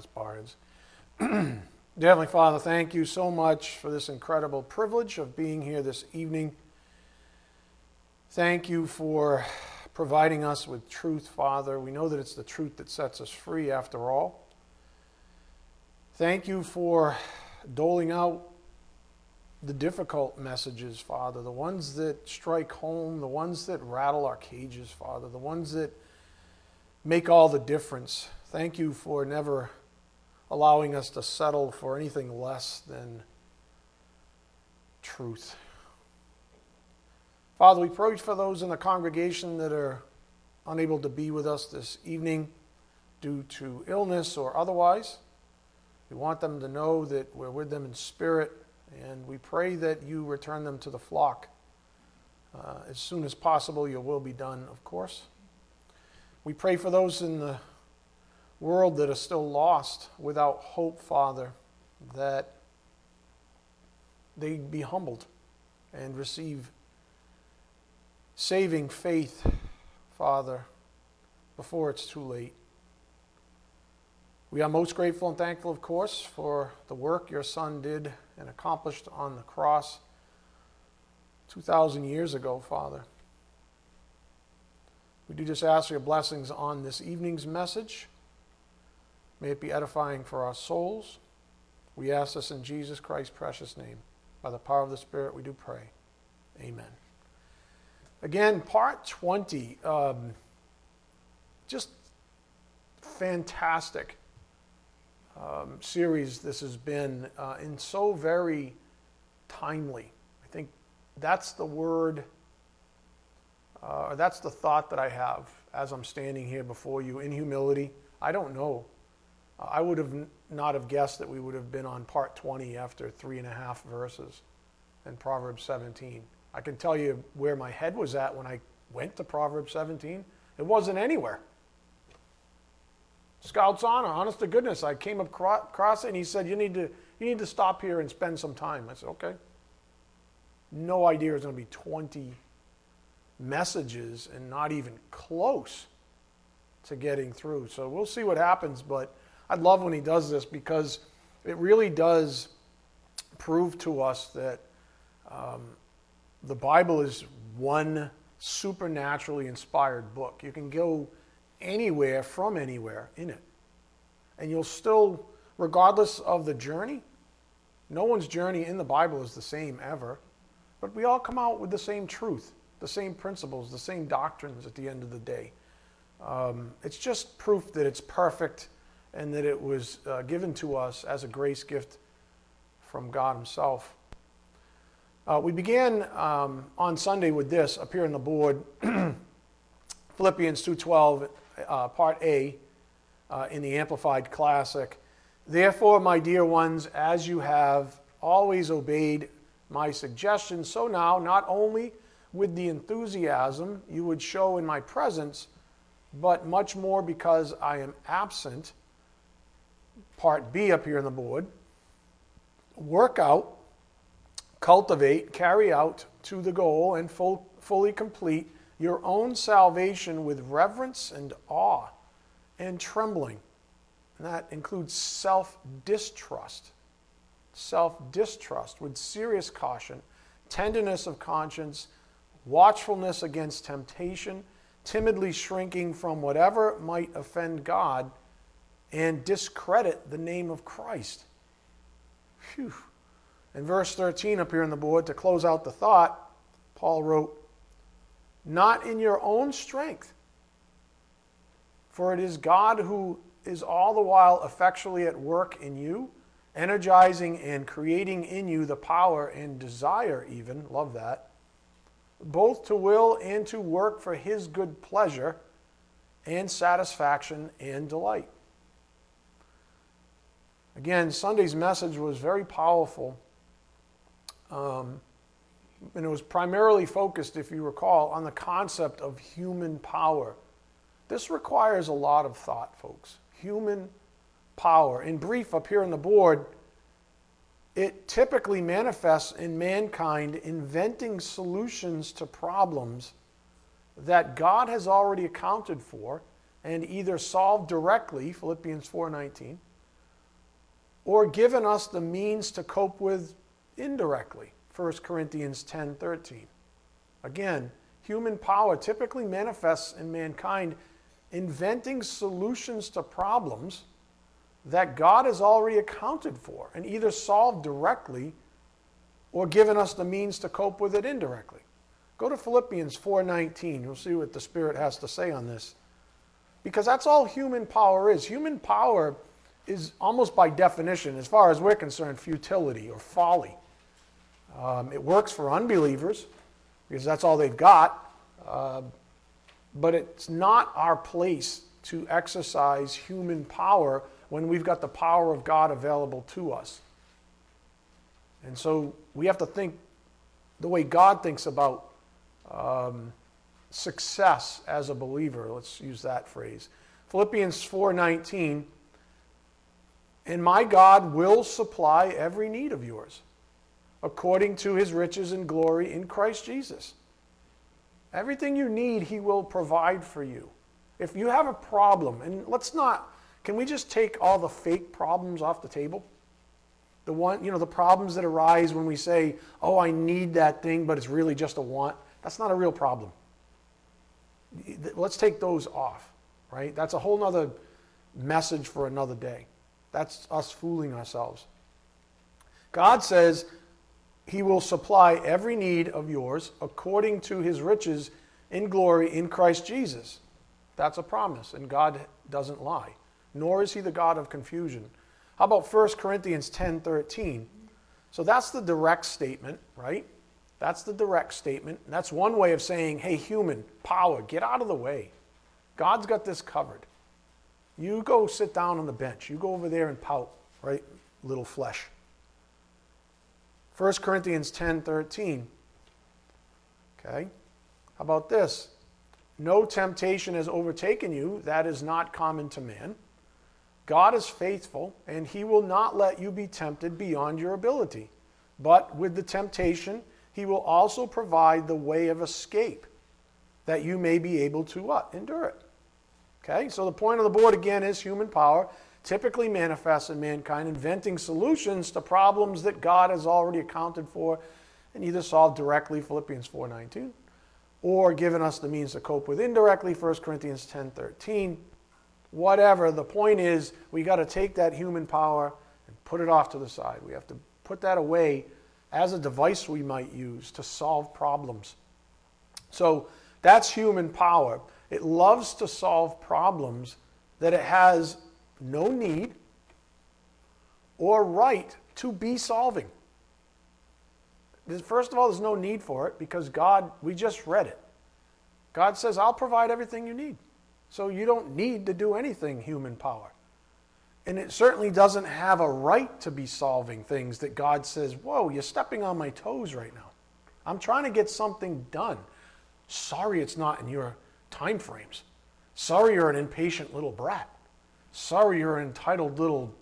That's Barnes. Heavenly Father, thank you so much for this incredible privilege of being here this evening. Thank you for providing us with truth, Father. We know that it's the truth that sets us free after all. Thank you for doling out the difficult messages, Father, the ones that strike home, the ones that rattle our cages, Father, the ones that make all the difference. Thank you for never allowing us to settle for anything less than truth. Father, we pray for those in the congregation that are unable to be with us this evening due to illness or otherwise. We want them to know that we're with them in spirit, and we pray that you return them to the flock. Uh, as soon as possible, your will be done, of course. We pray for those in the world that are still lost without hope, Father, that they be humbled and receive saving faith, Father, before it's too late. We are most grateful and thankful, of course, for the work your Son did and accomplished on the cross 2,000 years ago, Father. We do just ask your blessings on this evening's message. May it be edifying for our souls. We ask this in Jesus Christ's precious name. By the power of the Spirit, we do pray. Amen. Again, part 20. Um, just fantastic um, series this has been, uh, and so very timely. I think that's the word uh, that's the thought that I have as I'm standing here before you in humility. I don't know. I would have not have guessed that we would have been on part 20 after three and a half verses in Proverbs 17. I can tell you where my head was at when I went to Proverbs 17. It wasn't anywhere. Scout's honor, honest to goodness. I came across it and he said, you need, to, you need to stop here and spend some time. I said, Okay. No idea it's going to be 20 messages and not even close to getting through. So we'll see what happens, but I love when he does this because it really does prove to us that um, the Bible is one supernaturally inspired book. You can go anywhere from anywhere in it. And you'll still, regardless of the journey, no one's journey in the Bible is the same ever, but we all come out with the same truth the same principles, the same doctrines at the end of the day. Um, it's just proof that it's perfect and that it was uh, given to us as a grace gift from God Himself. Uh, we began um, on Sunday with this up here on the board, Philippians 2:12, uh, Part A, uh, in the Amplified Classic. Therefore, my dear ones, as you have always obeyed my suggestions, so now not only with the enthusiasm you would show in my presence, but much more because I am absent. Part B up here on the board. Work out, cultivate, carry out to the goal, and full, fully complete your own salvation with reverence and awe and trembling. And that includes self distrust. Self distrust with serious caution, tenderness of conscience watchfulness against temptation, timidly shrinking from whatever might offend God and discredit the name of Christ. Phew. In verse 13 up here on the board, to close out the thought, Paul wrote, Not in your own strength, for it is God who is all the while effectually at work in you, energizing and creating in you the power and desire, even, love that, both to will and to work for his good pleasure and satisfaction and delight. Again, Sunday's message was very powerful. Um, and it was primarily focused, if you recall, on the concept of human power. This requires a lot of thought, folks. Human power. In brief, up here on the board, it typically manifests in mankind inventing solutions to problems that God has already accounted for and either solved directly, Philippians 4:19, or given us the means to cope with indirectly. 1 Corinthians 10 13. Again, human power typically manifests in mankind inventing solutions to problems that God has already accounted for and either solved directly or given us the means to cope with it indirectly. Go to Philippians 4:19. You'll see what the Spirit has to say on this. Because that's all human power is. Human power is almost by definition, as far as we're concerned, futility or folly. Um, it works for unbelievers because that's all they've got. Uh, but it's not our place to exercise human power when we've got the power of God available to us. And so we have to think the way God thinks about um, success as a believer. Let's use that phrase. Philippians 4:19 And my God will supply every need of yours according to his riches and glory in Christ Jesus. Everything you need he will provide for you. If you have a problem and let's not can we just take all the fake problems off the table? The one, you know, the problems that arise when we say, "Oh, I need that thing, but it's really just a want." That's not a real problem. Let's take those off, right? That's a whole nother message for another day. That's us fooling ourselves. God says he will supply every need of yours according to his riches in glory in Christ Jesus. That's a promise, and God doesn't lie nor is he the God of confusion. How about 1 Corinthians 10 13? So that's the direct statement, right? That's the direct statement. And that's one way of saying, hey, human, power, get out of the way. God's got this covered. You go sit down on the bench. You go over there and pout, right? Little flesh. 1 Corinthians 10 13. Okay? How about this? No temptation has overtaken you that is not common to man. God is faithful, and he will not let you be tempted beyond your ability. But with the temptation, he will also provide the way of escape that you may be able to what? Endure it. Okay, so the point of the board again is human power typically manifests in mankind inventing solutions to problems that God has already accounted for and either solved directly, Philippians 4.19, or given us the means to cope with indirectly, 1 Corinthians 10.13, whatever. The point is, we got to take that human power and put it off to the side. We have to put that away as a device we might use to solve problems. So that's human power. It loves to solve problems that it has no need or right to be solving. First of all, there's no need for it because God, we just read it. God says, I'll provide everything you need. So you don't need to do anything human power. And it certainly doesn't have a right to be solving things that God says, Whoa, you're stepping on my toes right now. I'm trying to get something done. Sorry it's not in your time frames. Sorry you're an impatient little brat. Sorry you're an entitled little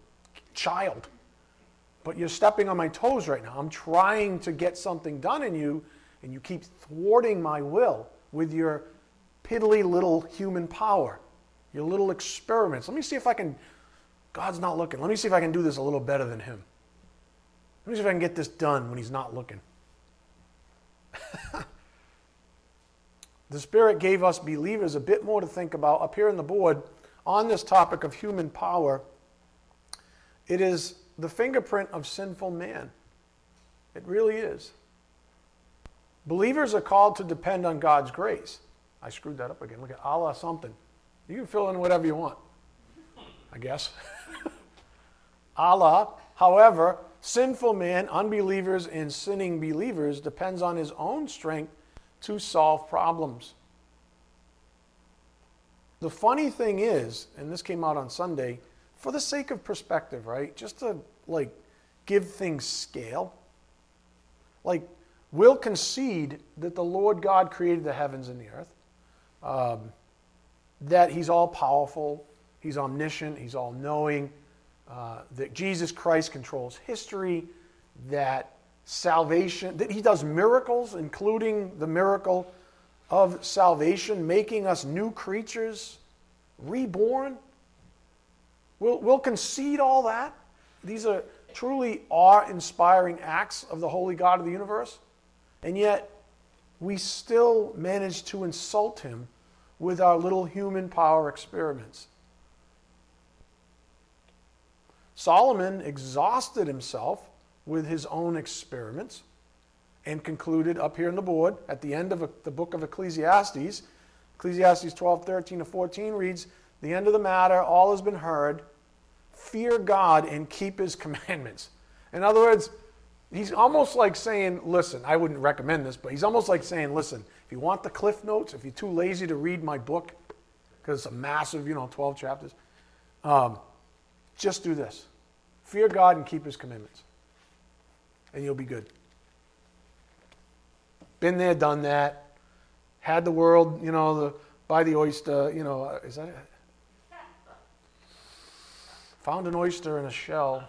child. But you're stepping on my toes right now. I'm trying to get something done in you, and you keep thwarting my will with your piddly little human power, your little experiments. Let me see if I can, God's not looking. Let me see if I can do this a little better than Him. Let me see if I can get this done when He's not looking. the Spirit gave us believers a bit more to think about up here on the board on this topic of human power. It is the fingerprint of sinful man. It really is. Believers are called to depend on God's grace. I screwed that up again. Look at Allah something. You can fill in whatever you want, I guess. Allah, however, sinful man, unbelievers, and sinning believers depends on his own strength to solve problems. The funny thing is, and this came out on Sunday, for the sake of perspective, right? Just to like give things scale. Like, we'll concede that the Lord God created the heavens and the earth um, that he's all powerful, he's omniscient, he's all knowing, uh, that Jesus Christ controls history, that salvation, that he does miracles, including the miracle of salvation, making us new creatures, reborn. We'll, we'll concede all that. these are truly awe-inspiring acts of the holy God of the universe, and yet we still manage to insult him with our little human power experiments. Solomon exhausted himself with his own experiments and concluded up here on the board at the end of the book of Ecclesiastes. Ecclesiastes 12, 13 to 14 reads, The end of the matter, all has been heard. Fear God and keep his commandments. In other words, he's almost like saying, Listen, I wouldn't recommend this, but he's almost like saying, Listen, if you want the cliff notes, if you're too lazy to read my book, because it's a massive, you know, 12 chapters, um, just do this. Fear God and keep his commandments. And you'll be good. Been there, done that. Had the world, you know, the, by the oyster, you know, uh, is that it? Found an oyster in a shell.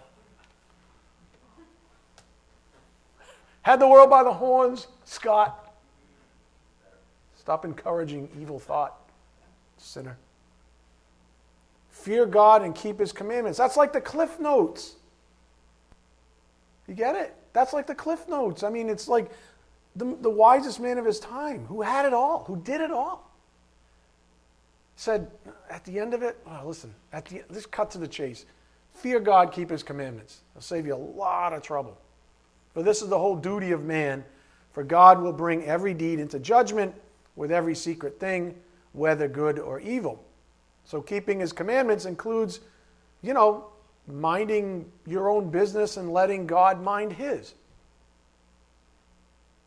Had the world by the horns, Scott. Stop encouraging evil thought, sinner. Fear God and keep his commandments. That's like the cliff notes. You get it? That's like the cliff notes. I mean, it's like the, the wisest man of his time who had it all, who did it all. Said at the end of it, oh, listen, at the, let's cut to the chase. Fear God, keep his commandments. It'll save you a lot of trouble. For this is the whole duty of man. For God will bring every deed into judgment with every secret thing, whether good or evil. So keeping his commandments includes, you know, minding your own business and letting God mind his.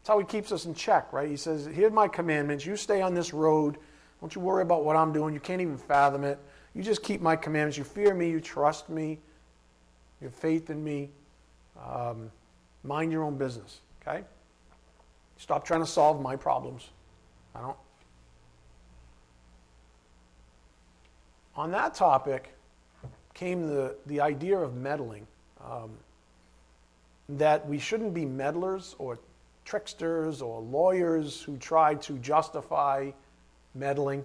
That's how he keeps us in check, right? He says, Here's my commandments. You stay on this road. Don't you worry about what I'm doing. You can't even fathom it. You just keep my commandments. You fear me. You trust me. You have faith in me. Um, mind your own business, okay? Stop trying to solve my problems. I don't. On that topic came the, the idea of meddling. Um, that we shouldn't be meddlers or tricksters or lawyers who try to justify meddling.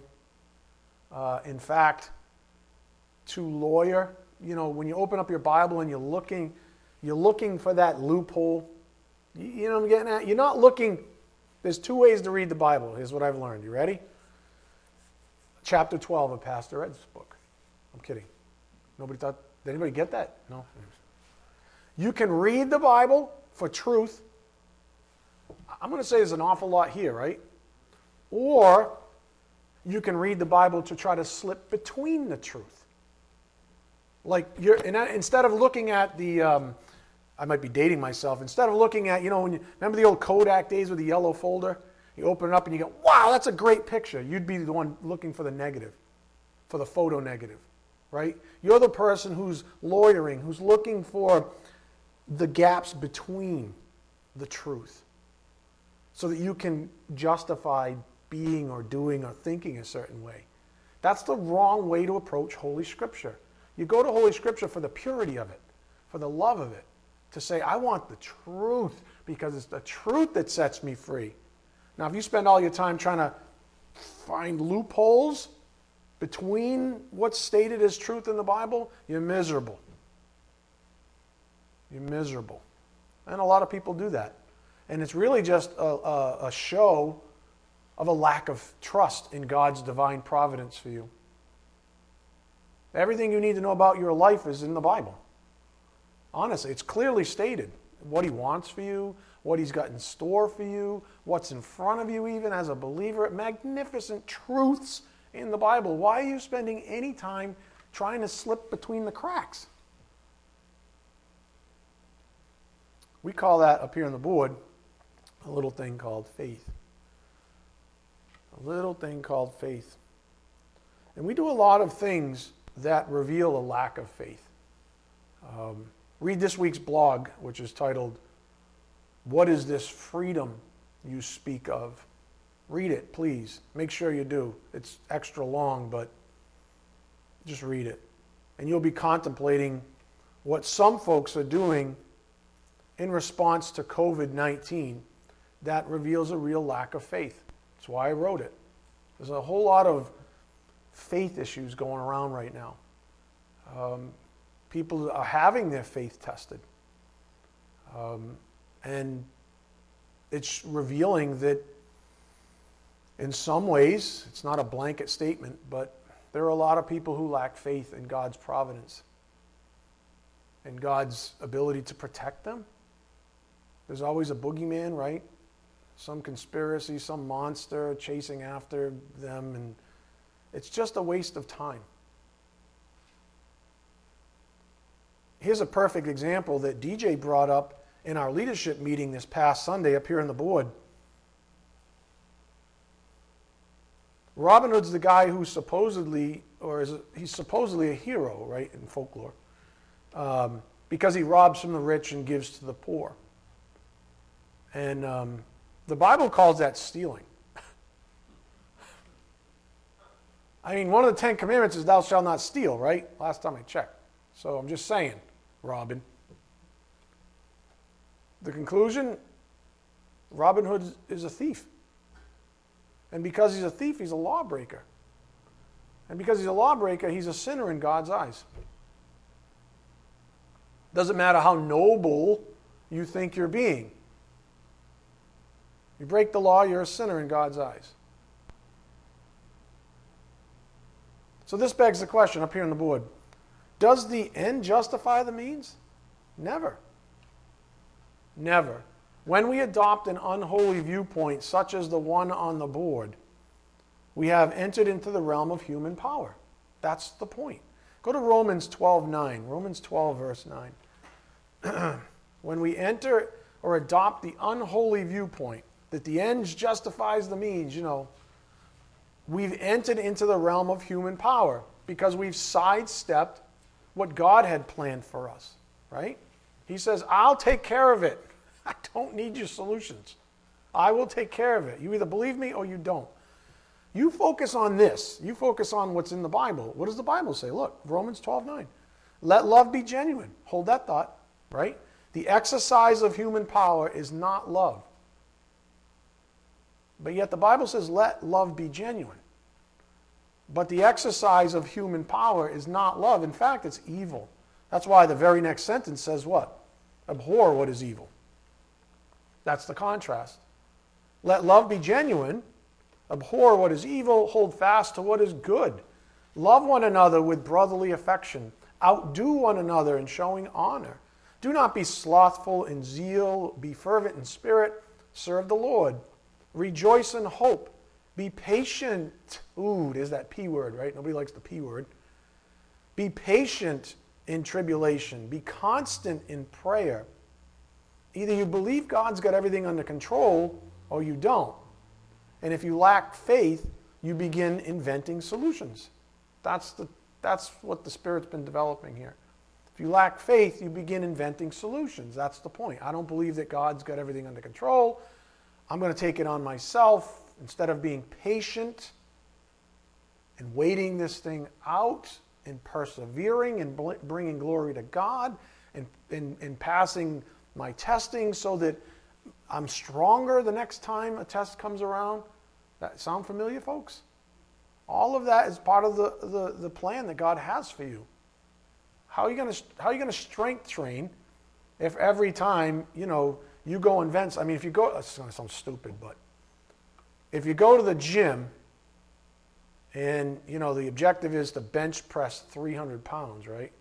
Uh, in fact, to lawyer, you know, when you open up your Bible and you're looking, you're looking for that loophole. You, you know what I'm getting at? You're not looking. There's two ways to read the Bible. Here's what I've learned. You ready? Chapter 12 of Pastor Ed's book. I'm kidding. Nobody thought. Did anybody get that? No. You can read the Bible for truth I'm going to say there's an awful lot here, right? Or you can read the Bible to try to slip between the truth. Like you're instead of looking at the, um, I might be dating myself. Instead of looking at, you know, when you remember the old Kodak days with the yellow folder. You open it up and you go, "Wow, that's a great picture." You'd be the one looking for the negative, for the photo negative, right? You're the person who's lawyering, who's looking for the gaps between the truth so that you can justify being or doing or thinking a certain way. That's the wrong way to approach Holy Scripture. You go to Holy Scripture for the purity of it, for the love of it, to say, I want the truth because it's the truth that sets me free. Now, if you spend all your time trying to find loopholes between what's stated as truth in the Bible, you're miserable. You're miserable. And a lot of people do that. And it's really just a, a, a show of a lack of trust in God's divine providence for you. Everything you need to know about your life is in the Bible. Honestly, it's clearly stated what He wants for you, what He's got in store for you, what's in front of you, even as a believer. Magnificent truths in the Bible. Why are you spending any time trying to slip between the cracks? We call that up here on the board a little thing called faith. A little thing called faith. And we do a lot of things that reveal a lack of faith. Um, read this week's blog, which is titled, What is This Freedom You Speak of? Read it, please. Make sure you do. It's extra long, but just read it. And you'll be contemplating what some folks are doing in response to COVID 19 that reveals a real lack of faith. That's why I wrote it. There's a whole lot of faith issues going around right now. Um, People are having their faith tested. Um, and it's revealing that in some ways, it's not a blanket statement, but there are a lot of people who lack faith in God's providence and God's ability to protect them. There's always a boogeyman, right? Some conspiracy, some monster chasing after them, and it's just a waste of time. Here's a perfect example that DJ brought up in our leadership meeting this past Sunday up here on the board. Robin Hood's the guy who supposedly, or is he's supposedly a hero, right, in folklore, um, because he robs from the rich and gives to the poor. And um, the Bible calls that stealing. I mean, one of the Ten Commandments is thou shalt not steal, right? Last time I checked. So I'm just saying, Robin. The conclusion Robin Hood is a thief. And because he's a thief, he's a lawbreaker. And because he's a lawbreaker, he's a sinner in God's eyes. Doesn't matter how noble you think you're being. You break the law, you're a sinner in God's eyes. So this begs the question up here on the board Does the end justify the means? Never. Never. When we adopt an unholy viewpoint, such as the one on the board, we have entered into the realm of human power. That's the point. Go to Romans 12 9. Romans 12, verse 9. when we enter or adopt the unholy viewpoint that the ends justifies the means, you know, we've entered into the realm of human power because we've sidestepped what God had planned for us, right? He says, I'll take care of it. I don't need your solutions. I will take care of it. You either believe me or you don't. You focus on this. You focus on what's in the Bible. What does the Bible say? Look, Romans 12 9. Let love be genuine. Hold that thought, right? The exercise of human power is not love. But yet the Bible says, let love be genuine. But the exercise of human power is not love. In fact, it's evil. That's why the very next sentence says what? Abhor what is evil. That's the contrast. Let love be genuine. Abhor what is evil. Hold fast to what is good. Love one another with brotherly affection. Outdo one another in showing honor. Do not be slothful in zeal. Be fervent in spirit. Serve the Lord. Rejoice in hope. Be patient. Ooh, there's that P word, right? Nobody likes the P word. Be patient in tribulation. Be constant in prayer. Either you believe God's got everything under control or you don't. And if you lack faith, you begin inventing solutions. That's, the, that's what the Spirit's been developing here. If you lack faith, you begin inventing solutions. That's the point. I don't believe that God's got everything under control. I'm going to take it on myself instead of being patient and waiting this thing out and persevering and bringing glory to God and, and, and passing my testing so that I'm stronger the next time a test comes around. That sound familiar, folks? All of that is part of the, the, the plan that God has for you. How are you going to how are you to strength train if every time you know you go and vent? I mean, if you go, going to sound stupid, but if you go to the gym and you know the objective is to bench press 300 pounds, right?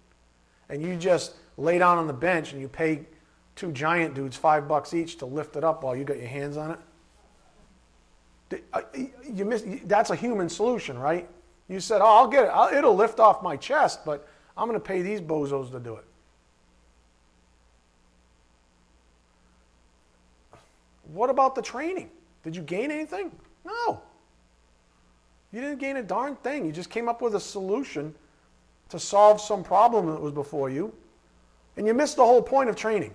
And you just lay down on the bench and you pay two giant dudes five bucks each to lift it up while you got your hands on it. Uh, you miss, that's a human solution, right? You said, "Oh, I'll get it. I'll, it'll lift off my chest, but I'm going to pay these bozos to do it." What about the training? Did you gain anything? No. You didn't gain a darn thing. You just came up with a solution to solve some problem that was before you, and you missed the whole point of training.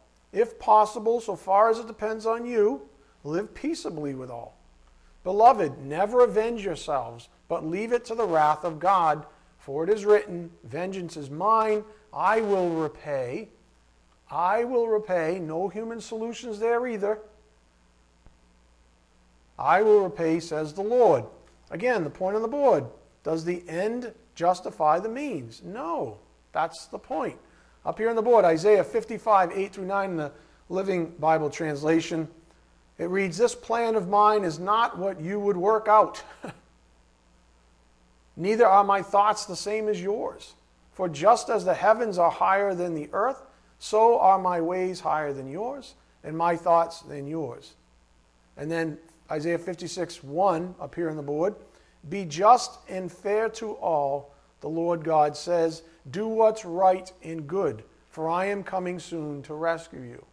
If possible, so far as it depends on you, live peaceably with all. Beloved, never avenge yourselves, but leave it to the wrath of God, for it is written, Vengeance is mine, I will repay. I will repay. No human solutions there either. I will repay, says the Lord. Again, the point on the board. Does the end justify the means? No. That's the point. Up here on the board, Isaiah 55, 8 through 9 in the Living Bible translation. It reads, This plan of mine is not what you would work out. Neither are my thoughts the same as yours. For just as the heavens are higher than the earth, so are my ways higher than yours, and my thoughts than yours. And then Isaiah 56, 1 up here on the board. Be just and fair to all, the Lord God says. Do what's right and good, for I am coming soon to rescue you.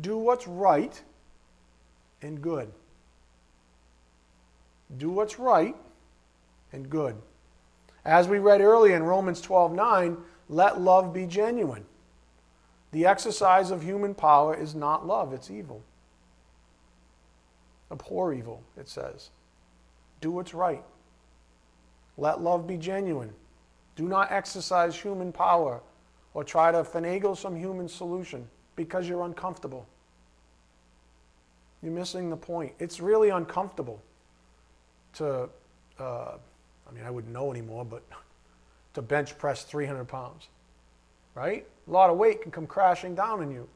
Do what's right and good. Do what's right and good. As we read earlier in Romans 12 9, let love be genuine. The exercise of human power is not love, it's evil. Abhor evil, it says. Do what's right. Let love be genuine. Do not exercise human power or try to finagle some human solution because you're uncomfortable. You're missing the point. It's really uncomfortable to, uh, I mean, I wouldn't know anymore, but to bench press 300 pounds, right? A lot of weight can come crashing down on you.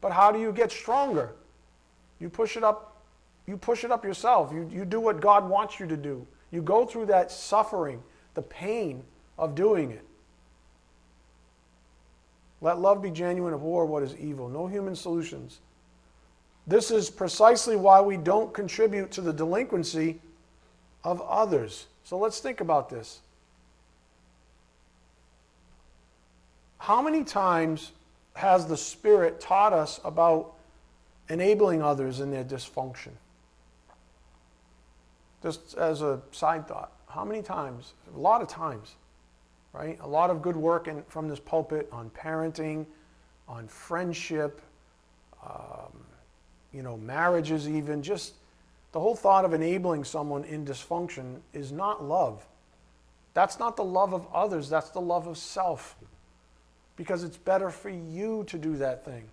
But how do you get stronger? You push it up. You push it up yourself. You, you do what God wants you to do. You go through that suffering, the pain of doing it. Let love be genuine, abhor what is evil. No human solutions. This is precisely why we don't contribute to the delinquency of others. So let's think about this. How many times has the Spirit taught us about enabling others in their dysfunction? Just as a side thought, how many times? A lot of times, right? A lot of good work in, from this pulpit on parenting, on friendship, um, you know, marriages, even. Just the whole thought of enabling someone in dysfunction is not love. That's not the love of others, that's the love of self because it's better for you to do that thing.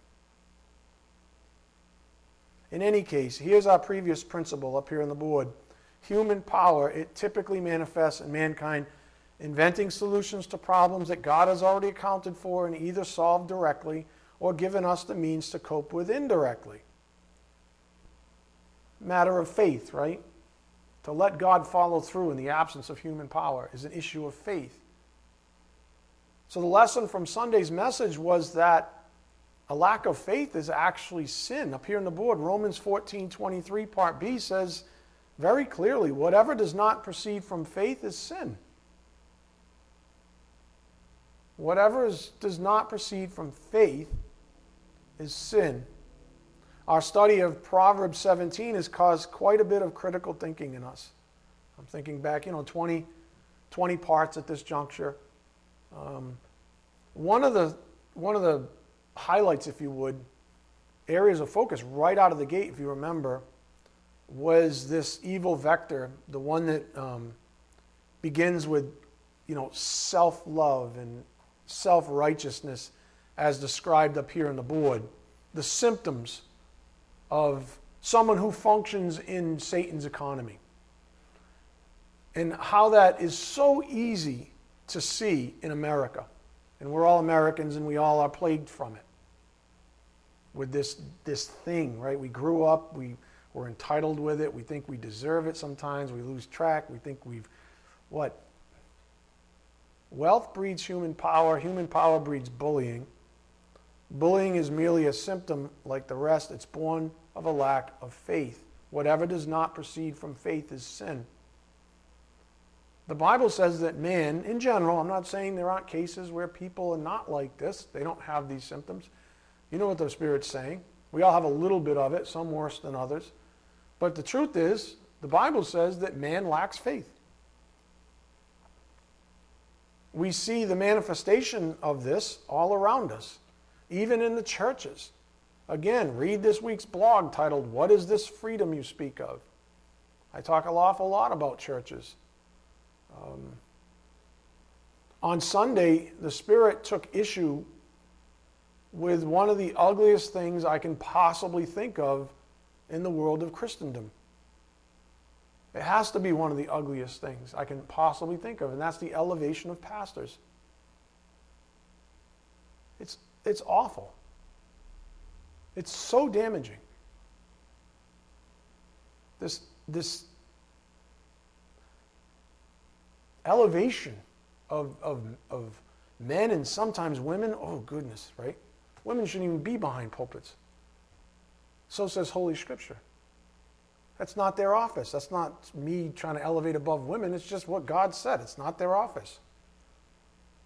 In any case, here's our previous principle up here on the board. Human power, it typically manifests in mankind inventing solutions to problems that God has already accounted for and either solved directly or given us the means to cope with indirectly. Matter of faith, right? To let God follow through in the absence of human power is an issue of faith. So the lesson from Sunday's message was that a lack of faith is actually sin. Up here on the board, Romans 14 23, part B says very clearly whatever does not proceed from faith is sin. Whatever is, does not proceed from faith is sin. Our study of Proverbs 17 has caused quite a bit of critical thinking in us. I'm thinking back, you know, 20, 20 parts at this juncture. Um, one of the one of the highlights, if you would, areas of focus right out of the gate, if you remember, was this evil vector, the one that um, begins with, you know, self-love and self-righteousness, as described up here on the board. The symptoms of someone who functions in Satan's economy, and how that is so easy to see in America. And we're all Americans and we all are plagued from it. With this, this thing, right? We grew up, we were entitled with it, we think we deserve it sometimes, we lose track, we think we've, what? Wealth breeds human power, human power breeds bullying. Bullying is merely a symptom like the rest, it's born of a lack of faith. Whatever does not proceed from faith is sin. The Bible says that man, in general, I'm not saying there aren't cases where people are not like this, they don't have these symptoms. You know what the Spirit's saying. We all have a little bit of it, some worse than others. But the truth is, the Bible says that man lacks faith. We see the manifestation of this all around us, even in the churches. Again, read this week's blog titled, What is This Freedom You Speak of? I talk an awful lot about churches. Um, on Sunday, the Spirit took issue with one of the ugliest things I can possibly think of in the world of Christendom. It has to be one of the ugliest things I can possibly think of, and that's the elevation of pastors. It's, it's awful. It's so damaging. This, this elevation of, of, of men and sometimes women, oh goodness, right? Women shouldn't even be behind pulpits. So says Holy Scripture. That's not their office. That's not me trying to elevate above women. It's just what God said. It's not their office.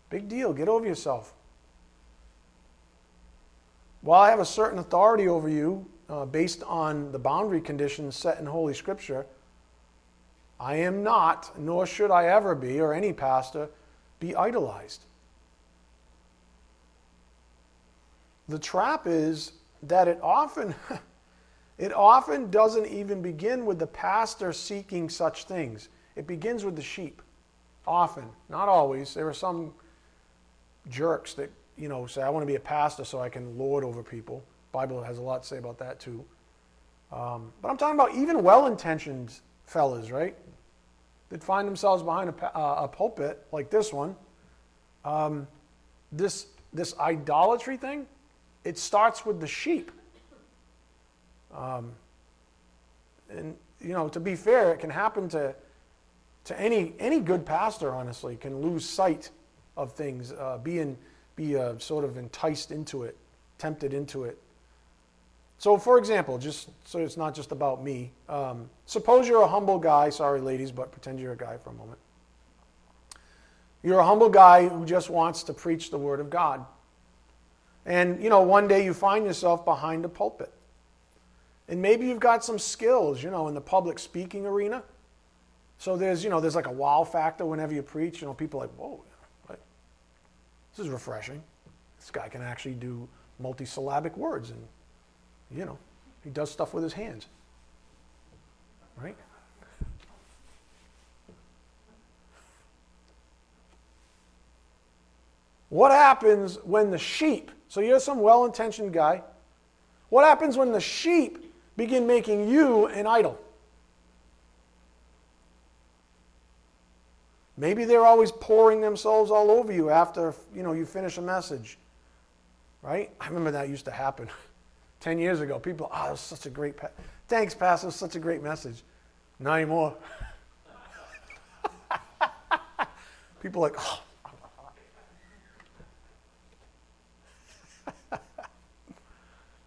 Big deal. Get over yourself. While I have a certain authority over you uh, based on the boundary conditions set in Holy Scripture, I am not, nor should I ever be, or any pastor, be idolized. The trap is that it often it often doesn't even begin with the pastor seeking such things. It begins with the sheep. Often, not always. There are some jerks that you know, say, I want to be a pastor so I can lord over people. Bible has a lot to say about that too. Um, but I'm talking about even well-intentioned fellas, right? That find themselves behind a, uh, a pulpit like this one. Um, this this idolatry thing, it starts with the sheep. Um, and you know, to be fair, it can happen to to any any good pastor. Honestly, can lose sight of things, uh, being be uh, sort of enticed into it, tempted into it. So, for example, just so it's not just about me, um, suppose you're a humble guy. Sorry, ladies, but pretend you're a guy for a moment. You're a humble guy who just wants to preach the Word of God. And, you know, one day you find yourself behind a pulpit. And maybe you've got some skills, you know, in the public speaking arena. So there's, you know, there's like a wow factor whenever you preach. You know, people are like, whoa, this is refreshing. This guy can actually do multisyllabic words and, you know, he does stuff with his hands. Right? What happens when the sheep, so you're some well intentioned guy, what happens when the sheep begin making you an idol? Maybe they're always pouring themselves all over you after you know you finish a message. Right? I remember that used to happen 10 years ago. People, ah, oh, that was such a great pa- thanks, Pastor, such a great message. Not anymore. People like, oh.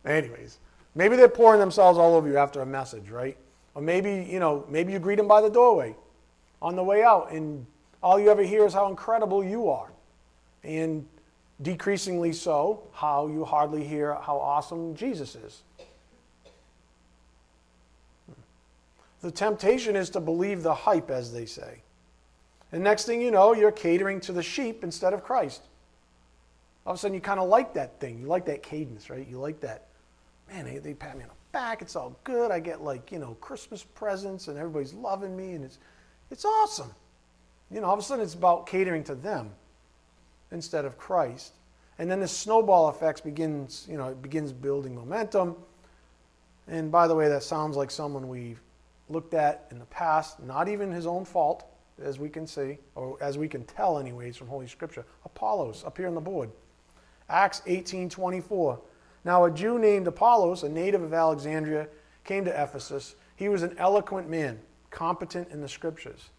Anyways, maybe they're pouring themselves all over you after a message, right? Or maybe, you know, maybe you greet them by the doorway on the way out and all you ever hear is how incredible you are. And decreasingly so, how you hardly hear how awesome Jesus is. The temptation is to believe the hype, as they say. And next thing you know, you're catering to the sheep instead of Christ. All of a sudden, you kind of like that thing. You like that cadence, right? You like that. Man, they, they pat me on the back. It's all good. I get like, you know, Christmas presents and everybody's loving me and it's, it's awesome. You know, all of a sudden it's about catering to them instead of Christ. And then the snowball effects begins, you know, it begins building momentum. And by the way, that sounds like someone we've looked at in the past, not even his own fault, as we can see, or as we can tell anyways from Holy Scripture. Apollos, up here on the board. Acts 18:24. Now a Jew named Apollos, a native of Alexandria, came to Ephesus. He was an eloquent man, competent in the scriptures.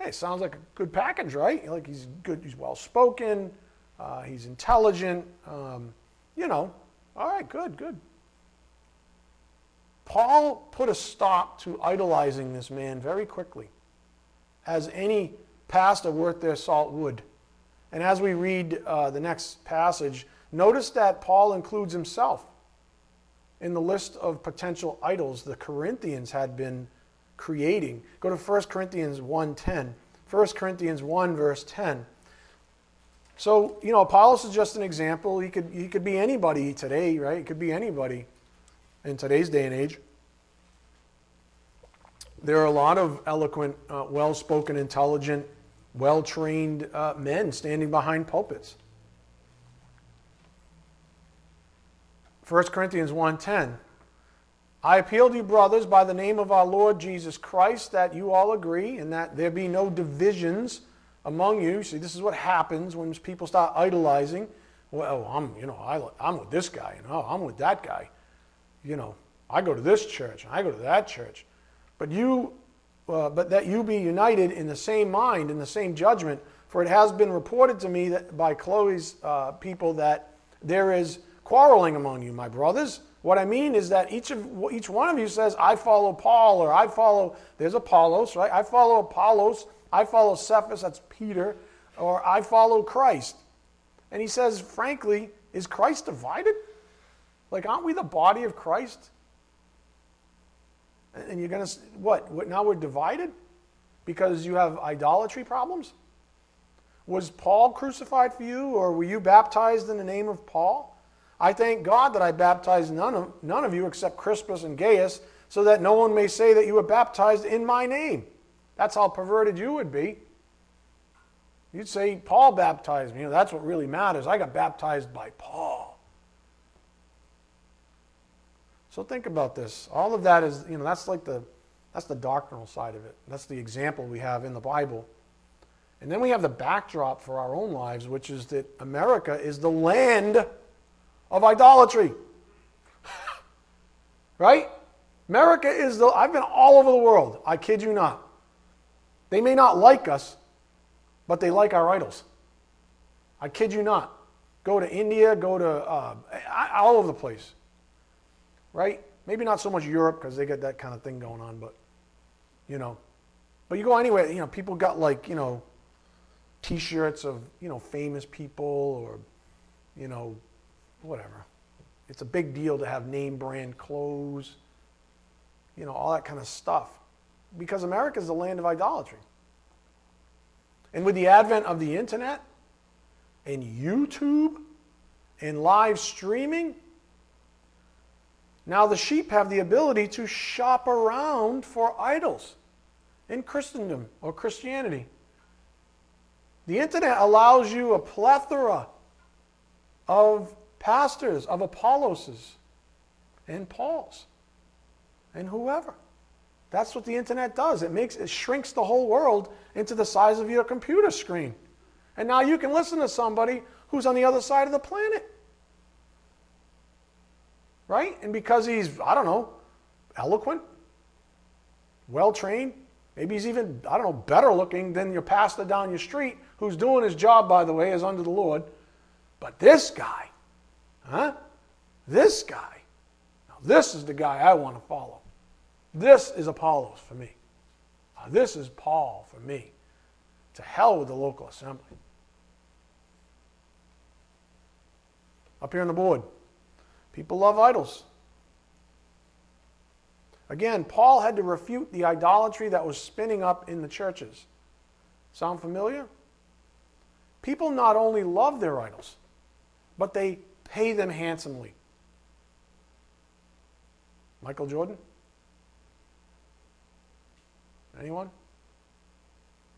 Hey, sounds like a good package, right? Like he's good, he's well spoken, uh, he's intelligent, um, you know. All right, good, good. Paul put a stop to idolizing this man very quickly, as any pastor worth their salt would. And as we read uh, the next passage, notice that Paul includes himself in the list of potential idols the Corinthians had been creating. Go to 1 Corinthians 1:10. 1 Corinthians 1 verse 10. So, you know, Apollos is just an example. He could, he could be anybody today, right? He could be anybody in today's day and age. There are a lot of eloquent, uh, well spoken, intelligent, well trained uh, men standing behind pulpits. 1 Corinthians 1:10 I appeal to you brothers by the name of our Lord Jesus Christ that you all agree and that there be no divisions among you. See, this is what happens when people start idolizing. Well, I'm, you know, I, I'm with this guy, and oh, I'm with that guy. You know, I go to this church, and I go to that church. But you, uh, but that you be united in the same mind, in the same judgment. For it has been reported to me that by Chloe's uh, people that there is quarreling among you, my brothers. What I mean is that each of each one of you says, "I follow Paul," or "I follow." There's Apollos, right? I follow Apollos I follow Cephas, that's Peter, or I follow Christ. And he says, frankly, is Christ divided? Like, aren't we the body of Christ? And you're going to, what, what? Now we're divided? Because you have idolatry problems? Was Paul crucified for you, or were you baptized in the name of Paul? I thank God that I baptized none of, none of you except Crispus and Gaius, so that no one may say that you were baptized in my name. That's how perverted you would be. You'd say, Paul baptized me. You know, that's what really matters. I got baptized by Paul. So think about this. All of that is, you know, that's like the that's the doctrinal side of it. That's the example we have in the Bible. And then we have the backdrop for our own lives, which is that America is the land of idolatry. right? America is the I've been all over the world. I kid you not. They may not like us, but they like our idols. I kid you not. Go to India, go to uh, all over the place. Right? Maybe not so much Europe because they got that kind of thing going on, but, you know. But you go anywhere, you know, people got like, you know, t shirts of, you know, famous people or, you know, whatever. It's a big deal to have name brand clothes, you know, all that kind of stuff because America is the land of idolatry. And with the advent of the internet and YouTube and live streaming, now the sheep have the ability to shop around for idols in Christendom or Christianity. The internet allows you a plethora of pastors, of Apolloses and Pauls and whoever. That's what the internet does. It makes it shrinks the whole world into the size of your computer screen. And now you can listen to somebody who's on the other side of the planet. Right? And because he's, I don't know, eloquent, well trained, maybe he's even, I don't know, better looking than your pastor down your street, who's doing his job, by the way, is under the Lord. But this guy, huh? This guy, now this is the guy I want to follow. This is Apollos for me. Uh, this is Paul for me. To hell with the local assembly. Up here on the board, people love idols. Again, Paul had to refute the idolatry that was spinning up in the churches. Sound familiar? People not only love their idols, but they pay them handsomely. Michael Jordan? Anyone?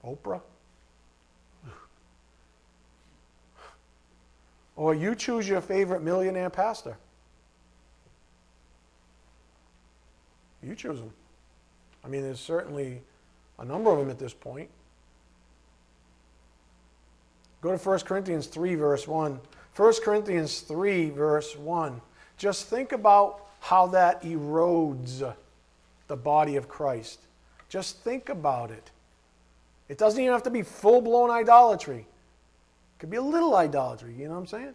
Oprah? Or you choose your favorite millionaire pastor. You choose them. I mean, there's certainly a number of them at this point. Go to 1 Corinthians 3, verse 1. 1 Corinthians 3, verse 1. Just think about how that erodes the body of Christ. Just think about it. It doesn't even have to be full blown idolatry, it could be a little idolatry, you know what I'm saying?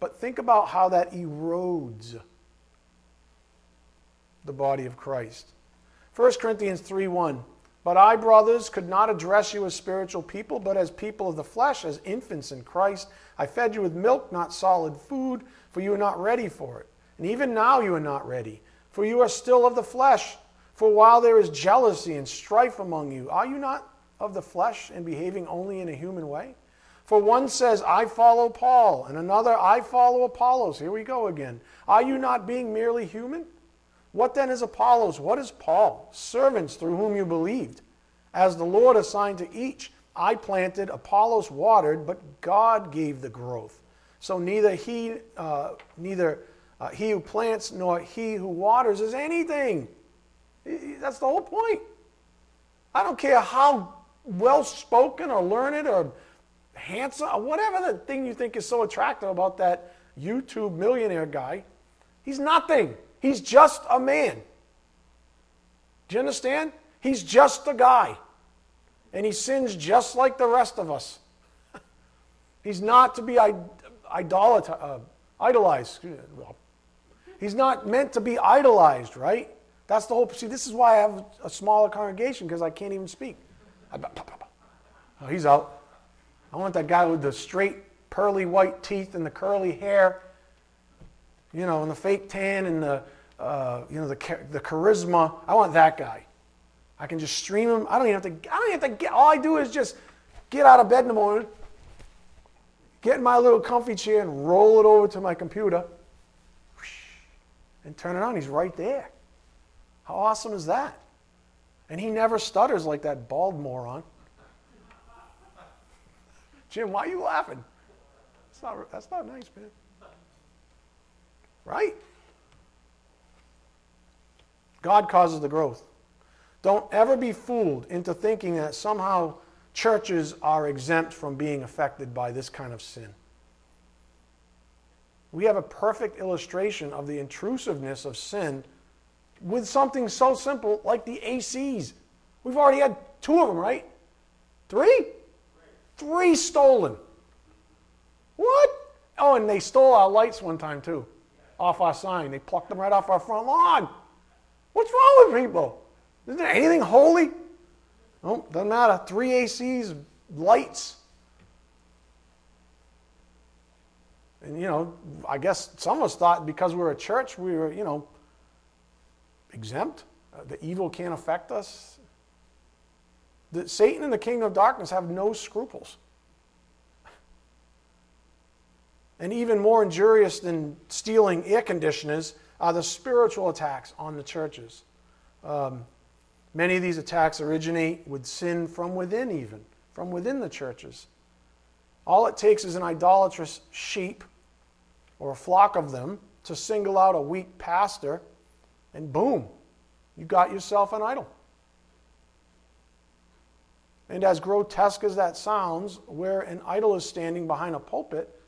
But think about how that erodes the body of Christ. 1 Corinthians 3 1. But I, brothers, could not address you as spiritual people, but as people of the flesh, as infants in Christ. I fed you with milk, not solid food, for you are not ready for it. And even now you are not ready, for you are still of the flesh. For while there is jealousy and strife among you, are you not of the flesh and behaving only in a human way? For one says, I follow Paul, and another, I follow Apollos. Here we go again. Are you not being merely human? What then is Apollos? What is Paul? Servants through whom you believed. As the Lord assigned to each, I planted, Apollos watered, but God gave the growth. So neither he, uh, neither uh, he who plants nor he who waters is anything. That's the whole point. I don't care how well spoken or learned or handsome or whatever the thing you think is so attractive about that YouTube millionaire guy. He's nothing. He's just a man. Do you understand? He's just a guy. And he sins just like the rest of us. He's not to be uh, idolized. He's not meant to be idolized, right? That's the whole. See, this is why I have a smaller congregation because I can't even speak. Oh, he's out. I want that guy with the straight, pearly white teeth and the curly hair, you know, and the fake tan and the, uh, you know, the, the charisma. I want that guy. I can just stream him. I don't even have to. I don't even have to get. All I do is just get out of bed in the morning, get in my little comfy chair, and roll it over to my computer, and turn it on. He's right there. How awesome is that? And he never stutters like that bald moron. Jim, why are you laughing? That's not, that's not nice, man. Right? God causes the growth. Don't ever be fooled into thinking that somehow churches are exempt from being affected by this kind of sin. We have a perfect illustration of the intrusiveness of sin with something so simple like the ACs. We've already had two of them, right? Three? Three stolen. What? Oh, and they stole our lights one time too, off our sign. They plucked them right off our front lawn. What's wrong with people? Isn't there anything holy? No, doesn't matter. Three ACs, lights. And, you know, I guess some of us thought because we are a church, we were, you know, exempt. Uh, the evil can't affect us. Satan and the kingdom of darkness have no scruples. And even more injurious than stealing air conditioners are the spiritual attacks on the churches. Um, many of these attacks originate with sin from within, even from within the churches. All it takes is an idolatrous sheep or a flock of them to single out a weak pastor and boom, you got yourself an idol. And as grotesque as that sounds, where an idol is standing behind a pulpit,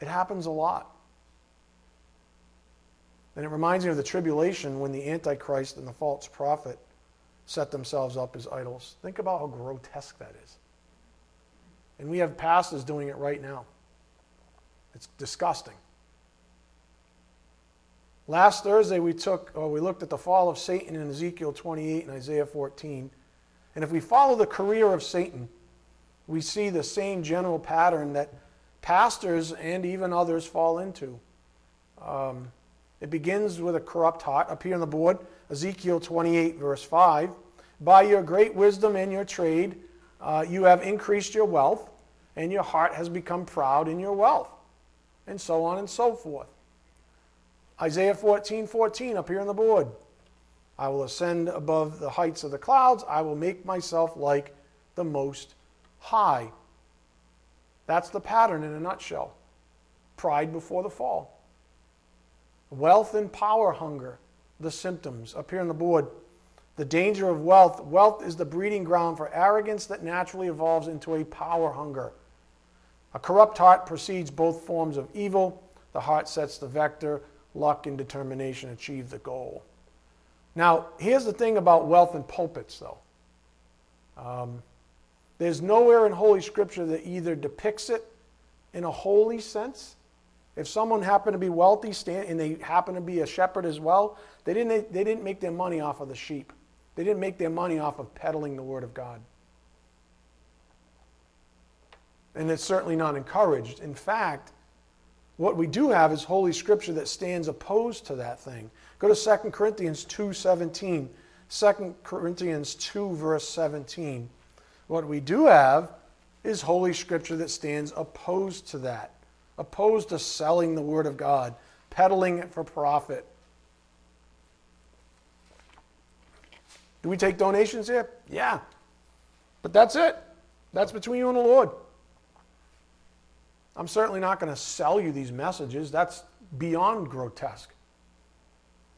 it happens a lot. And it reminds me of the tribulation when the Antichrist and the false prophet set themselves up as idols. Think about how grotesque that is. And we have pastors doing it right now. It's disgusting. Last Thursday, we took, or we looked at the fall of Satan in Ezekiel 28 and Isaiah 14. And if we follow the career of Satan, we see the same general pattern that pastors and even others fall into. Um, it begins with a corrupt heart. Up here on the board, Ezekiel 28, verse 5. By your great wisdom and your trade, uh, you have increased your wealth, and your heart has become proud in your wealth, and so on and so forth. Isaiah 14 14 up here on the board. I will ascend above the heights of the clouds. I will make myself like the Most High. That's the pattern in a nutshell. Pride before the fall. Wealth and power hunger, the symptoms. Up here on the board. The danger of wealth. Wealth is the breeding ground for arrogance that naturally evolves into a power hunger. A corrupt heart precedes both forms of evil. The heart sets the vector luck and determination achieve the goal. Now, here's the thing about wealth and pulpits, though. Um, there's nowhere in Holy Scripture that either depicts it in a holy sense. If someone happened to be wealthy and they happened to be a shepherd as well, they didn't, they didn't make their money off of the sheep. They didn't make their money off of peddling the Word of God. And it's certainly not encouraged. In fact, what we do have is Holy Scripture that stands opposed to that thing. Go to 2 Corinthians 2.17. 2 Corinthians 2, verse 17. What we do have is Holy Scripture that stands opposed to that, opposed to selling the Word of God, peddling it for profit. Do we take donations here? Yeah. But that's it. That's between you and the Lord. I'm certainly not going to sell you these messages. That's beyond grotesque.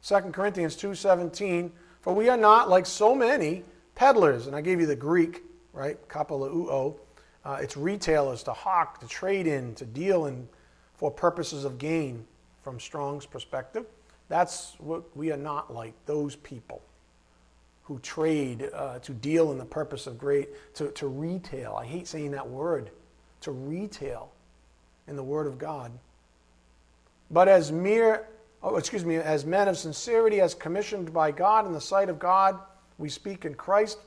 2 Corinthians 2:17 For we are not like so many peddlers and I gave you the Greek, right? Kapeleuo. Uh, it's retailers to hawk, to trade in, to deal in for purposes of gain from Strong's perspective. That's what we are not like, those people who trade, uh, to deal in the purpose of great, to, to retail. I hate saying that word, to retail in the Word of God. But as mere, oh, excuse me, as men of sincerity, as commissioned by God in the sight of God, we speak in Christ.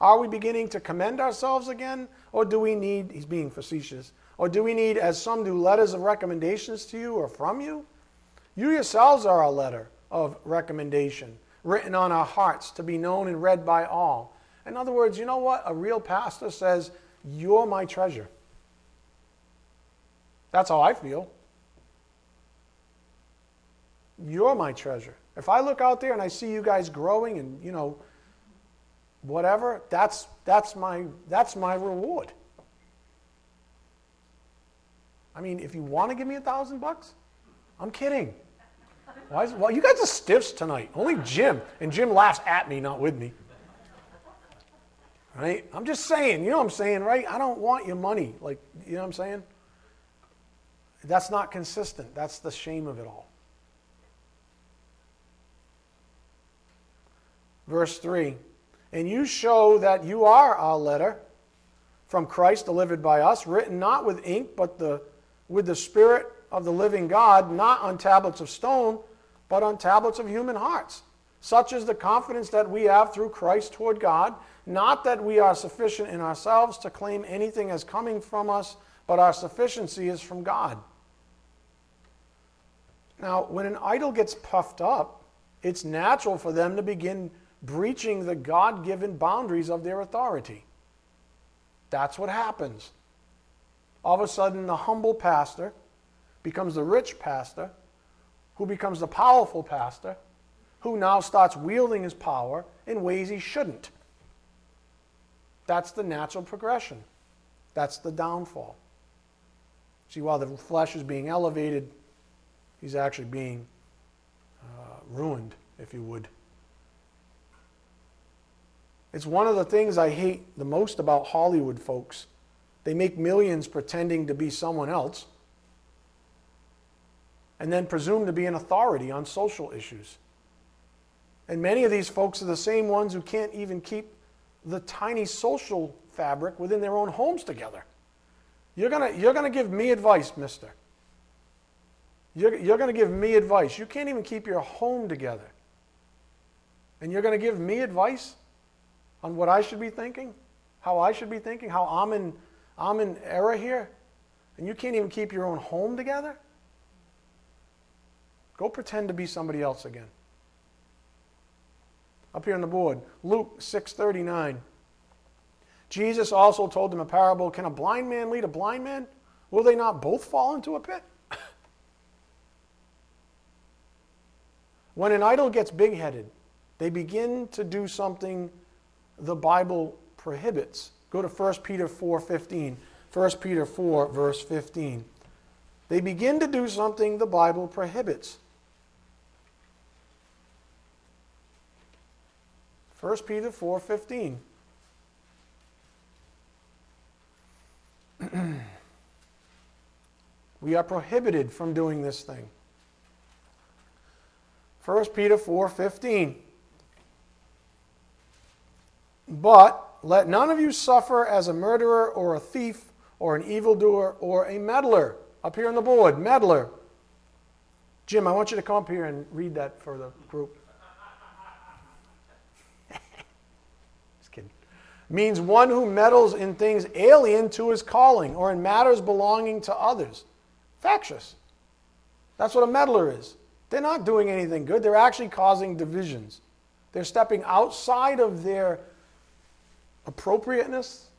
Are we beginning to commend ourselves again? Or do we need, he's being facetious, or do we need, as some do, letters of recommendations to you or from you? You yourselves are a letter of recommendation written on our hearts to be known and read by all. In other words, you know what? A real pastor says, You're my treasure. That's how I feel. You're my treasure. If I look out there and I see you guys growing and, you know, whatever, that's, that's, my, that's my reward. I mean, if you want to give me a thousand bucks, I'm kidding. Why is, well, you guys are stiffs tonight. Only Jim. And Jim laughs at me, not with me. Right? I'm just saying, you know what I'm saying, right? I don't want your money. Like, you know what I'm saying? That's not consistent. That's the shame of it all. Verse 3 And you show that you are our letter from Christ delivered by us, written not with ink, but the, with the Spirit of the living God, not on tablets of stone but on tablets of human hearts. Such is the confidence that we have through Christ toward God, not that we are sufficient in ourselves to claim anything as coming from us, but our sufficiency is from God. Now, when an idol gets puffed up, it's natural for them to begin breaching the God given boundaries of their authority. That's what happens. All of a sudden, the humble pastor becomes the rich pastor who becomes the powerful pastor, who now starts wielding his power in ways he shouldn't. That's the natural progression. That's the downfall. See, while the flesh is being elevated, he's actually being uh, ruined, if you would. It's one of the things I hate the most about Hollywood folks. They make millions pretending to be someone else and then presume to be an authority on social issues. And many of these folks are the same ones who can't even keep the tiny social fabric within their own homes together. You're going you're gonna give me advice, mister. You're, you're going to give me advice. You can't even keep your home together. And you're going to give me advice on what I should be thinking, how I should be thinking, how I'm in, I'm in error here. And you can't even keep your own home together? Go pretend to be somebody else again. Up here on the board, Luke 6:39. Jesus also told them a parable, can a blind man lead a blind man? Will they not both fall into a pit? when an idol gets big-headed, they begin to do something the Bible prohibits. Go to 1 Peter 4:15. 1 Peter 4 verse 15. They begin to do something the Bible prohibits. 1 Peter 4:15. we are prohibited from doing this thing. 1 Peter 4:15. But let none of you suffer as a murderer or a thief or an evildoer or a meddler. Up here on the board, meddler. Jim, I want you to come up here and read that for the group. Just kidding. means one who meddles in things alien to his calling or in matters belonging to others. Factious. That's what a meddler is. They're not doing anything good, they're actually causing divisions. They're stepping outside of their appropriateness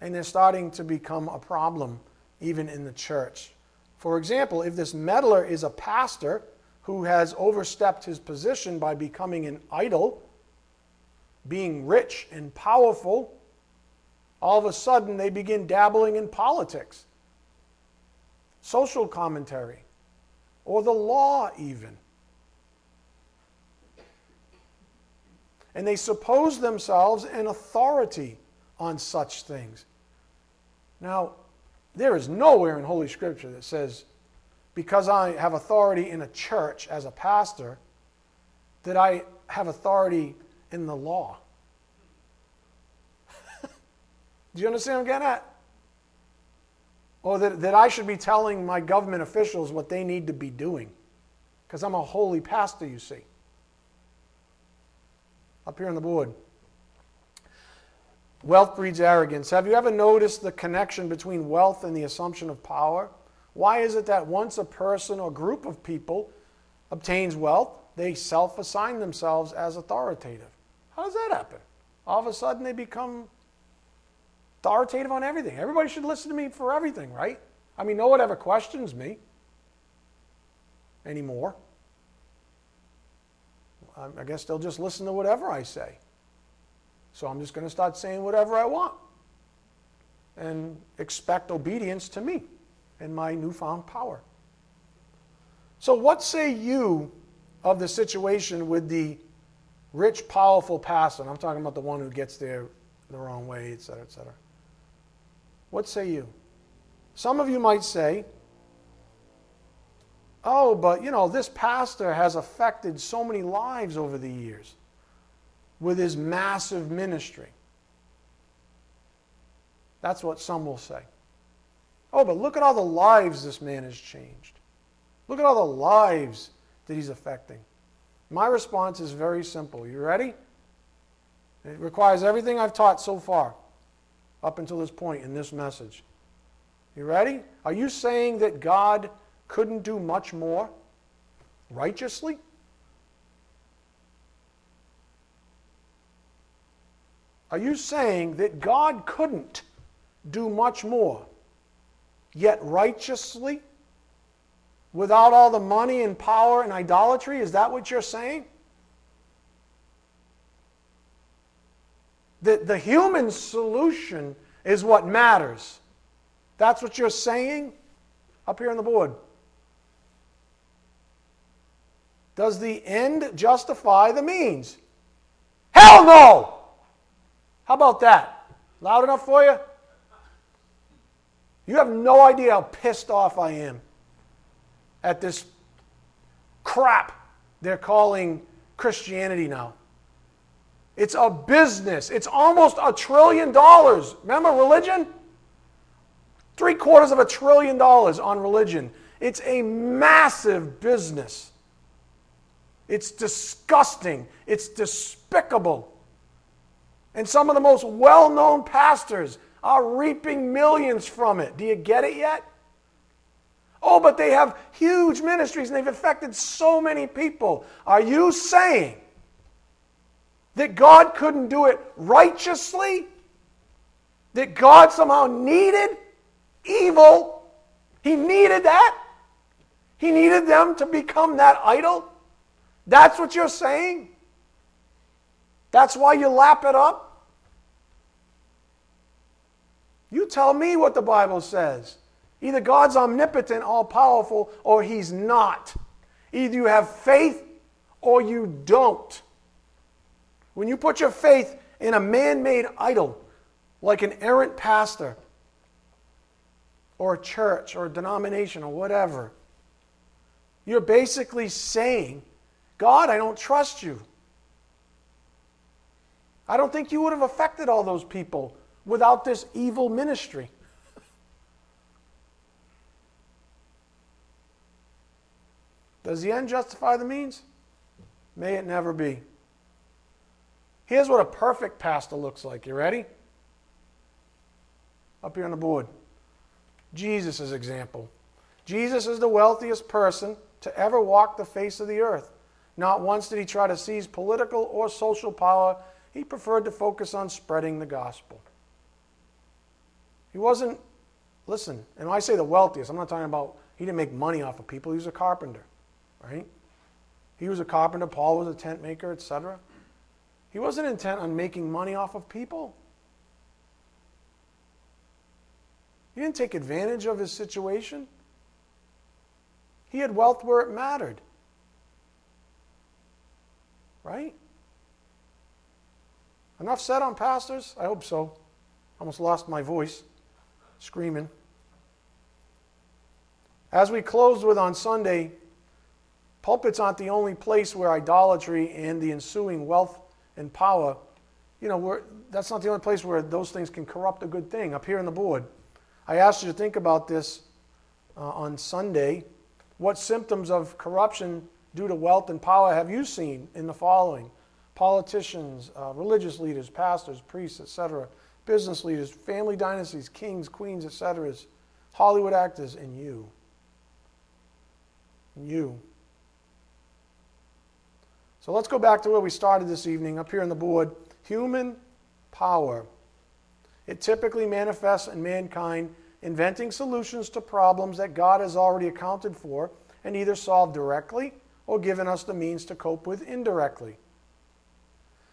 and they're starting to become a problem even in the church. For example, if this meddler is a pastor who has overstepped his position by becoming an idol, being rich and powerful, all of a sudden they begin dabbling in politics, social commentary, or the law, even. And they suppose themselves an authority on such things. Now, there is nowhere in Holy Scripture that says, because I have authority in a church as a pastor, that I have authority in the law. Do you understand what I'm getting at? Or that, that I should be telling my government officials what they need to be doing. Because I'm a holy pastor, you see. Up here on the board. Wealth breeds arrogance. Have you ever noticed the connection between wealth and the assumption of power? Why is it that once a person or group of people obtains wealth, they self assign themselves as authoritative? How does that happen? All of a sudden they become authoritative on everything. Everybody should listen to me for everything, right? I mean, no one ever questions me anymore. I guess they'll just listen to whatever I say. So I'm just going to start saying whatever I want and expect obedience to me and my newfound power. So, what say you of the situation with the rich, powerful pastor? I'm talking about the one who gets there the wrong way, etc., etc. What say you? Some of you might say, oh, but you know, this pastor has affected so many lives over the years with his massive ministry. That's what some will say. Oh, but look at all the lives this man has changed. Look at all the lives that he's affecting. My response is very simple. You ready? It requires everything I've taught so far up until this point in this message. You ready? Are you saying that God couldn't do much more righteously? Are you saying that God couldn't do much more, yet righteously, without all the money and power and idolatry? Is that what you're saying? That the human solution is what matters. That's what you're saying up here on the board. Does the end justify the means? Hell no! How about that? Loud enough for you? You have no idea how pissed off I am at this crap they're calling Christianity now. It's a business. It's almost a trillion dollars. Remember religion? Three quarters of a trillion dollars on religion. It's a massive business. It's disgusting. It's despicable. And some of the most well known pastors are reaping millions from it. Do you get it yet? Oh, but they have huge ministries and they've affected so many people. Are you saying that God couldn't do it righteously? That God somehow needed evil? He needed that? He needed them to become that idol? That's what you're saying? That's why you lap it up? You tell me what the Bible says. Either God's omnipotent, all powerful, or He's not. Either you have faith or you don't. When you put your faith in a man made idol, like an errant pastor, or a church, or a denomination, or whatever, you're basically saying, God, I don't trust you. I don't think you would have affected all those people without this evil ministry. Does the end justify the means? May it never be. Here's what a perfect pastor looks like. You ready? Up here on the board. Jesus' example. Jesus is the wealthiest person to ever walk the face of the earth. Not once did he try to seize political or social power he preferred to focus on spreading the gospel. He wasn't, listen, and when I say the wealthiest, I'm not talking about, he didn't make money off of people. He was a carpenter, right? He was a carpenter. Paul was a tent maker, etc. He wasn't intent on making money off of people. He didn't take advantage of his situation. He had wealth where it mattered. Right? Enough said on pastors? I hope so. Almost lost my voice screaming. As we closed with on Sunday, pulpits aren't the only place where idolatry and the ensuing wealth and power, you know, that's not the only place where those things can corrupt a good thing. Up here on the board, I asked you to think about this uh, on Sunday. What symptoms of corruption due to wealth and power have you seen in the following? Politicians, uh, religious leaders, pastors, priests, etc., business leaders, family dynasties, kings, queens, etc., Hollywood actors, and you. And you. So let's go back to where we started this evening, up here on the board. Human power. It typically manifests in mankind inventing solutions to problems that God has already accounted for and either solved directly or given us the means to cope with indirectly.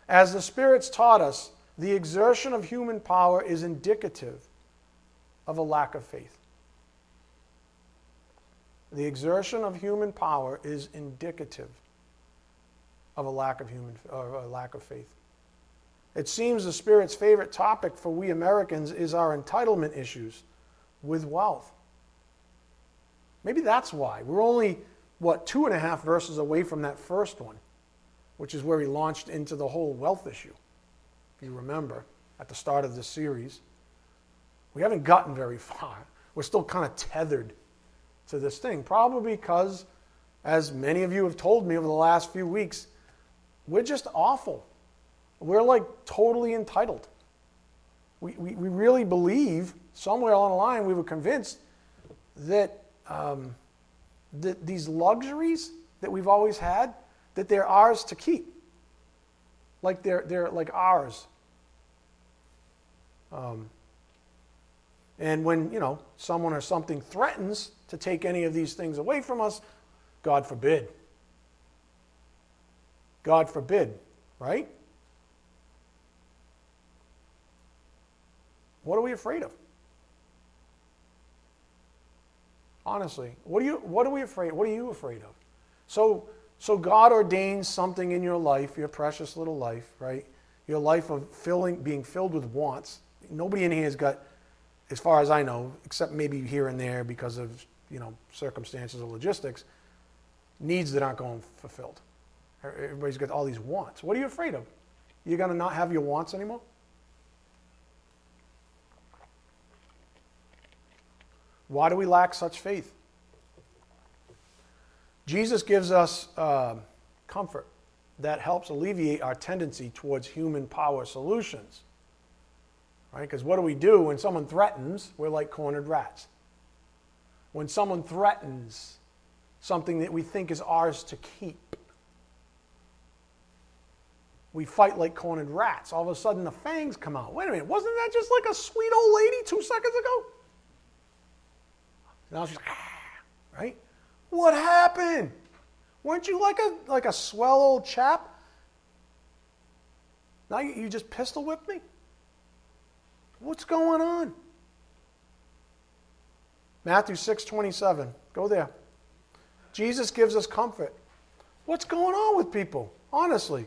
As the spirits taught us, the exertion of human power is indicative of a lack of faith. The exertion of human power is indicative of a lack of human a lack of faith. It seems the Spirit's favorite topic for we Americans is our entitlement issues with wealth. Maybe that's why. We're only, what, two and a half verses away from that first one, which is where he launched into the whole wealth issue, if you remember, at the start of this series. We haven't gotten very far. We're still kind of tethered to this thing, probably because, as many of you have told me over the last few weeks, we're just awful. We're like totally entitled. We, we, we really believe, somewhere along the line, we were convinced that, um, that these luxuries that we've always had, that they're ours to keep. Like they're, they're like ours. Um, and when, you know, someone or something threatens to take any of these things away from us, God forbid. God forbid, right? What are we afraid of? Honestly, what are you what are we afraid? What are you afraid of? So so God ordains something in your life, your precious little life, right? Your life of filling being filled with wants. Nobody in here has got as far as I know, except maybe here and there because of, you know, circumstances or logistics, needs that aren't going fulfilled. Everybody's got all these wants. What are you afraid of? You're going to not have your wants anymore? Why do we lack such faith? Jesus gives us uh, comfort that helps alleviate our tendency towards human power solutions. Right? Because what do we do when someone threatens? We're like cornered rats. When someone threatens something that we think is ours to keep, we fight like cornered rats. All of a sudden, the fangs come out. Wait a minute, wasn't that just like a sweet old lady two seconds ago? Now she's ah, right? What happened? Weren't you like a like a swell old chap? Now you, you just pistol whipped me? What's going on? Matthew 6 27. Go there. Jesus gives us comfort. What's going on with people? Honestly.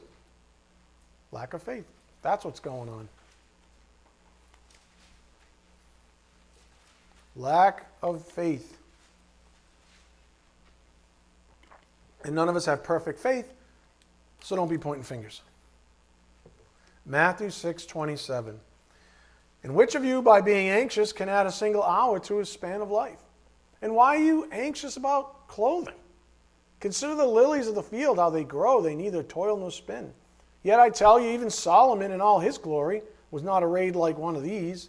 Lack of faith. That's what's going on. Lack of faith. And none of us have perfect faith, so don't be pointing fingers. Matthew 6 27. And which of you, by being anxious, can add a single hour to his span of life? And why are you anxious about clothing? Consider the lilies of the field, how they grow. They neither toil nor spin. Yet I tell you, even Solomon in all his glory was not arrayed like one of these.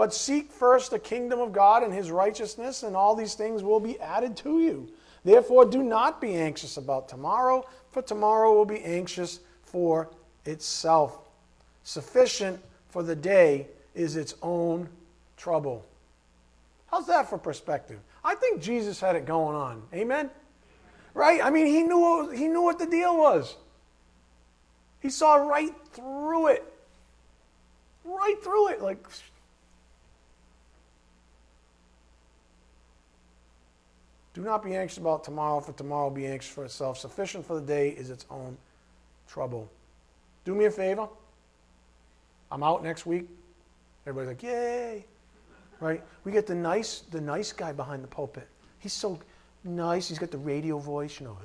But seek first the kingdom of God and his righteousness, and all these things will be added to you. Therefore, do not be anxious about tomorrow, for tomorrow will be anxious for itself. Sufficient for the day is its own trouble. How's that for perspective? I think Jesus had it going on. Amen? Right? I mean, he knew, he knew what the deal was. He saw right through it. Right through it. Like, do not be anxious about tomorrow, for tomorrow will be anxious for itself. Sufficient for the day is its own trouble. Do me a favor. I'm out next week. Everybody's like, yay right? We get the nice, the nice guy behind the pulpit. He's so nice. He's got the radio voice, you know.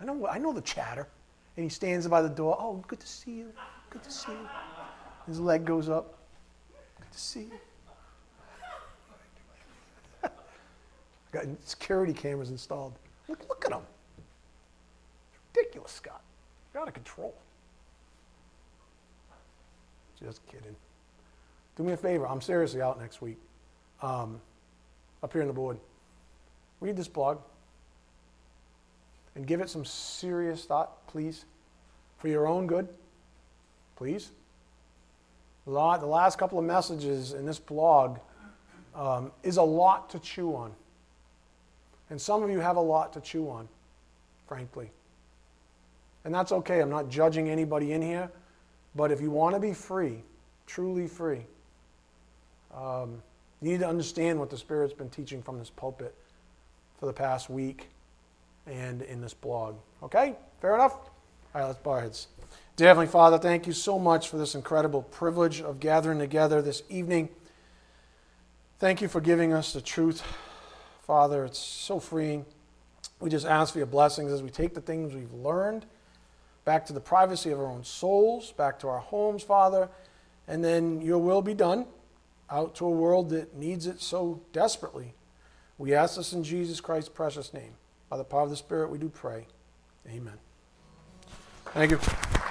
I know, I know the chatter. And he stands by the door. Oh, good to see you. Good to see you. His leg goes up. Good to see you. Got security cameras installed. Look, look at him. ridiculous, Scott. You're out of control. Just kidding do me a favor. I'm seriously out next week. Um, up here on the board. Read this blog and give it some serious thought, please, for your own good. Please. The last couple of messages in this blog um, is a lot to chew on. And some of you have a lot to chew on, frankly. And that's okay. I'm not judging anybody in here. But if you want to be free, truly free, um, you need to understand what the Spirit's been teaching from this pulpit for the past week and in this blog. Okay? Fair enough? All right, let's bow our heads. Dear Heavenly Father, thank you so much for this incredible privilege of gathering together this evening. Thank you for giving us the truth, Father. It's so freeing. We just ask for your blessings as we take the things we've learned back to the privacy of our own souls, back to our homes, Father, and then your will be done out to a world that needs it so desperately. We ask this in Jesus Christ's precious name. By the power of the Spirit, we do pray. Amen. Thank you.